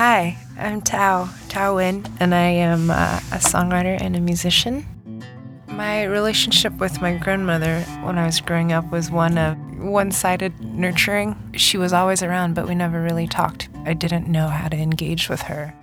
Hi, I'm Thao, Thao Nguyen, and I am uh, a songwriter and a musician. My relationship with my grandmother when I was growing up was one of one sided nurturing. She was always around, but we never really talked. I didn't know how to engage with her.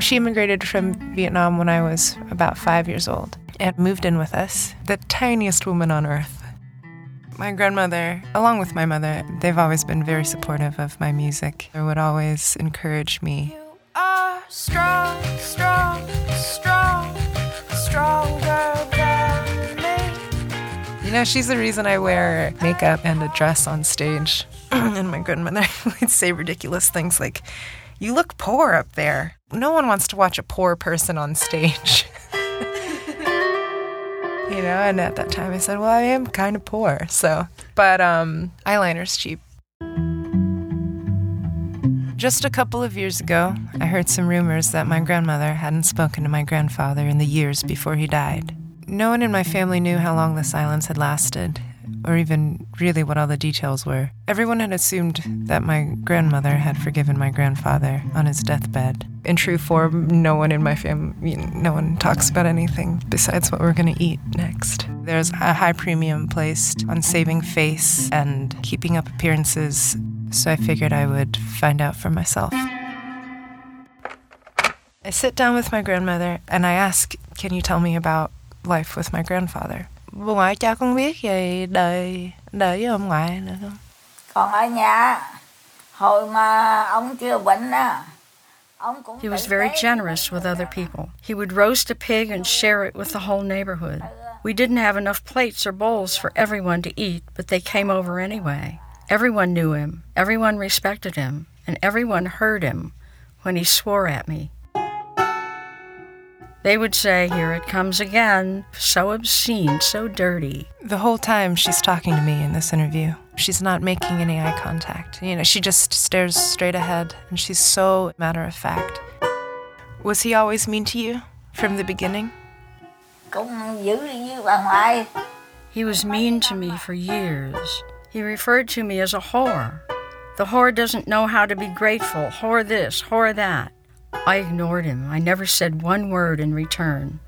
She immigrated from Vietnam when I was about five years old and moved in with us, the tiniest woman on earth. My grandmother, along with my mother, they've always been very supportive of my music. They would always encourage me. You are strong, strong, strong, stronger than me. You know, she's the reason I wear makeup and a dress on stage. and my grandmother would say ridiculous things like, You look poor up there. No one wants to watch a poor person on stage. you know, and at that time I said, Well, I am kind of poor. So, but um, eyeliner's cheap. Just a couple of years ago, I heard some rumors that my grandmother hadn't spoken to my grandfather in the years before he died. No one in my family knew how long the silence had lasted, or even really what all the details were. Everyone had assumed that my grandmother had forgiven my grandfather on his deathbed. In true form, no one in my family, no one talks about anything besides what we're going to eat next. There's a high premium placed on saving face and keeping up appearances, so I figured I would find out for myself. I sit down with my grandmother and I ask, Can you tell me about life with my grandfather? Bà ngoại cho con biết về đời đời với ông ngoại nữa không? còn ở nhà hồi mà ông chưa bệnh á He was very generous with other people. He would roast a pig and share it with the whole neighborhood. We didn't have enough plates or bowls for everyone to eat, but they came over anyway. Everyone knew him, everyone respected him, and everyone heard him when he swore at me. They would say, Here it comes again. So obscene, so dirty. The whole time she's talking to me in this interview, she's not making any eye contact. You know, she just stares straight ahead and she's so matter of fact. Was he always mean to you from the beginning? cũng giữ với bà ngoại He was mean to me for years. He referred to me as a whore. The whore doesn't know how to be grateful. Whore this, whore that. I ignored him. I never said one word in return.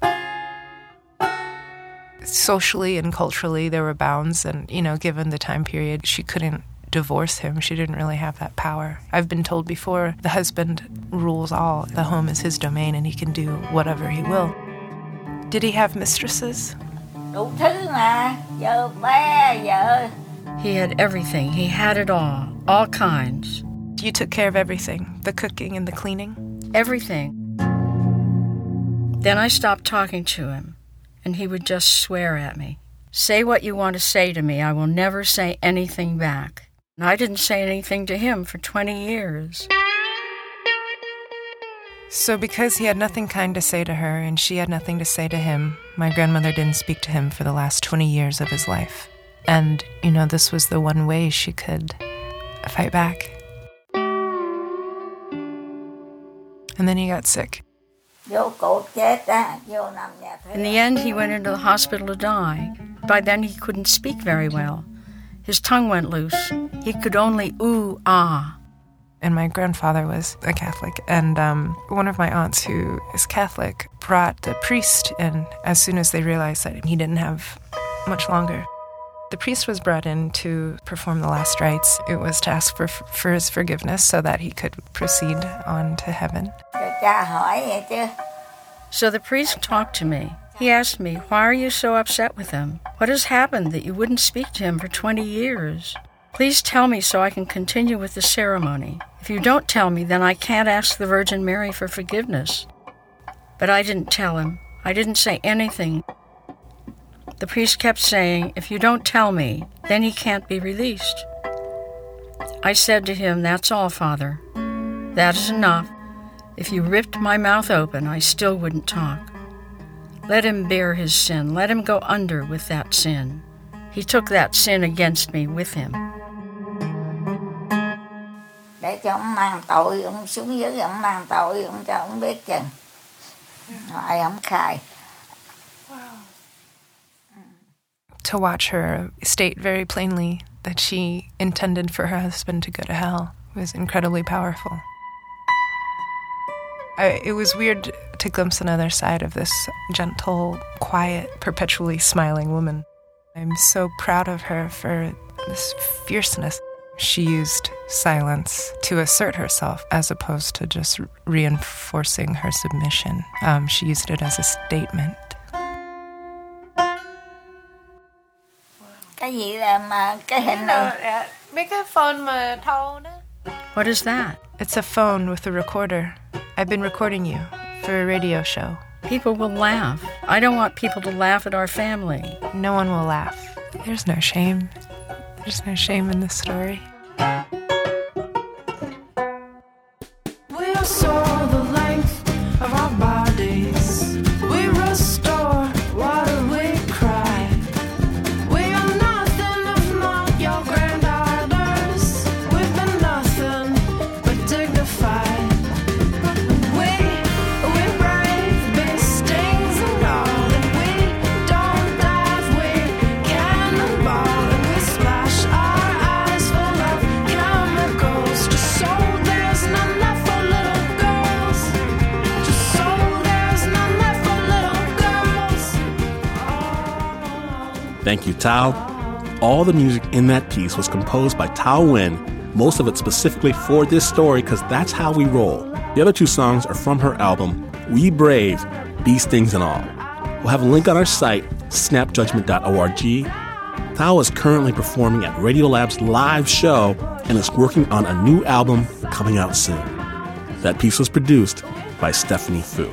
Socially and culturally, there were bounds, and, you know, given the time period, she couldn't divorce him. She didn't really have that power. I've been told before the husband rules all, the home is his domain, and he can do whatever he will. Did he have mistresses? đủ thứ mà vợ bé vợ He had everything. He had it all. All kinds. You took care of everything the cooking and the cleaning? Everything. Then I stopped talking to him, and he would just swear at me. Say what you want to say to me. I will never say anything back. And I didn't say anything to him for 20 years. So, because he had nothing kind to say to her and she had nothing to say to him, my grandmother didn't speak to him for the last 20 years of his life. And, you know, this was the one way she could fight back. And then he got sick. vô cột chết á vô nằm In the end, he went into the hospital to die. By then, he couldn't speak very well. His tongue went loose. He could only ooh ah. And my grandfather was a Catholic. And um, one of my aunts, who is Catholic, brought the priest in as soon as they realized that he didn't have much longer. The priest was brought in to perform the last rites. It was to ask for, for his forgiveness so that he could proceed on to heaven. So the priest talked to me. He asked me, Why are you so upset with him? What has happened that you wouldn't speak to him for 20 years? Please tell me so I can continue with the ceremony. If you don't tell me, then I can't ask the Virgin Mary for forgiveness. But I didn't tell him. I didn't say anything. The priest kept saying, If you don't tell me, then he can't be released. I said to him, That's all, Father. That is enough. If you ripped my mouth open, I still wouldn't talk. Let him bear his sin. Let him go under with that sin. He took that sin against me with him. để cho ông mang tội ông xuống dưới ông mang tội ông cho ông biết chừng rồi ông khai To watch her state very plainly that she intended for her husband to go to hell was incredibly powerful. I, it was weird to glimpse another side of this gentle, quiet, perpetually smiling woman. I'm so proud of her for this fierceness. She used silence to assert herself as opposed to just reinforcing her submission. Um, she used it as a statement. cái gì là mà cái hình này Mấy cái phone mà thâu đó. What is that? It's a phone with a recorder. I've been recording you for a radio show. People will laugh. I don't want people to laugh at our family. No one will laugh. There's no shame. There's no shame in this story. Thank you, Thao. All the music in that piece was composed by Thao Nguyen, most of it specifically for this story because that's how we roll. The other two songs are from her album, We Brave, Bee Stings and All. We'll have a link on our site, snapjudgment.org. Thao is currently performing at Radiolab's live show and is working on a new album coming out soon. That piece was produced by Stephanie Foo.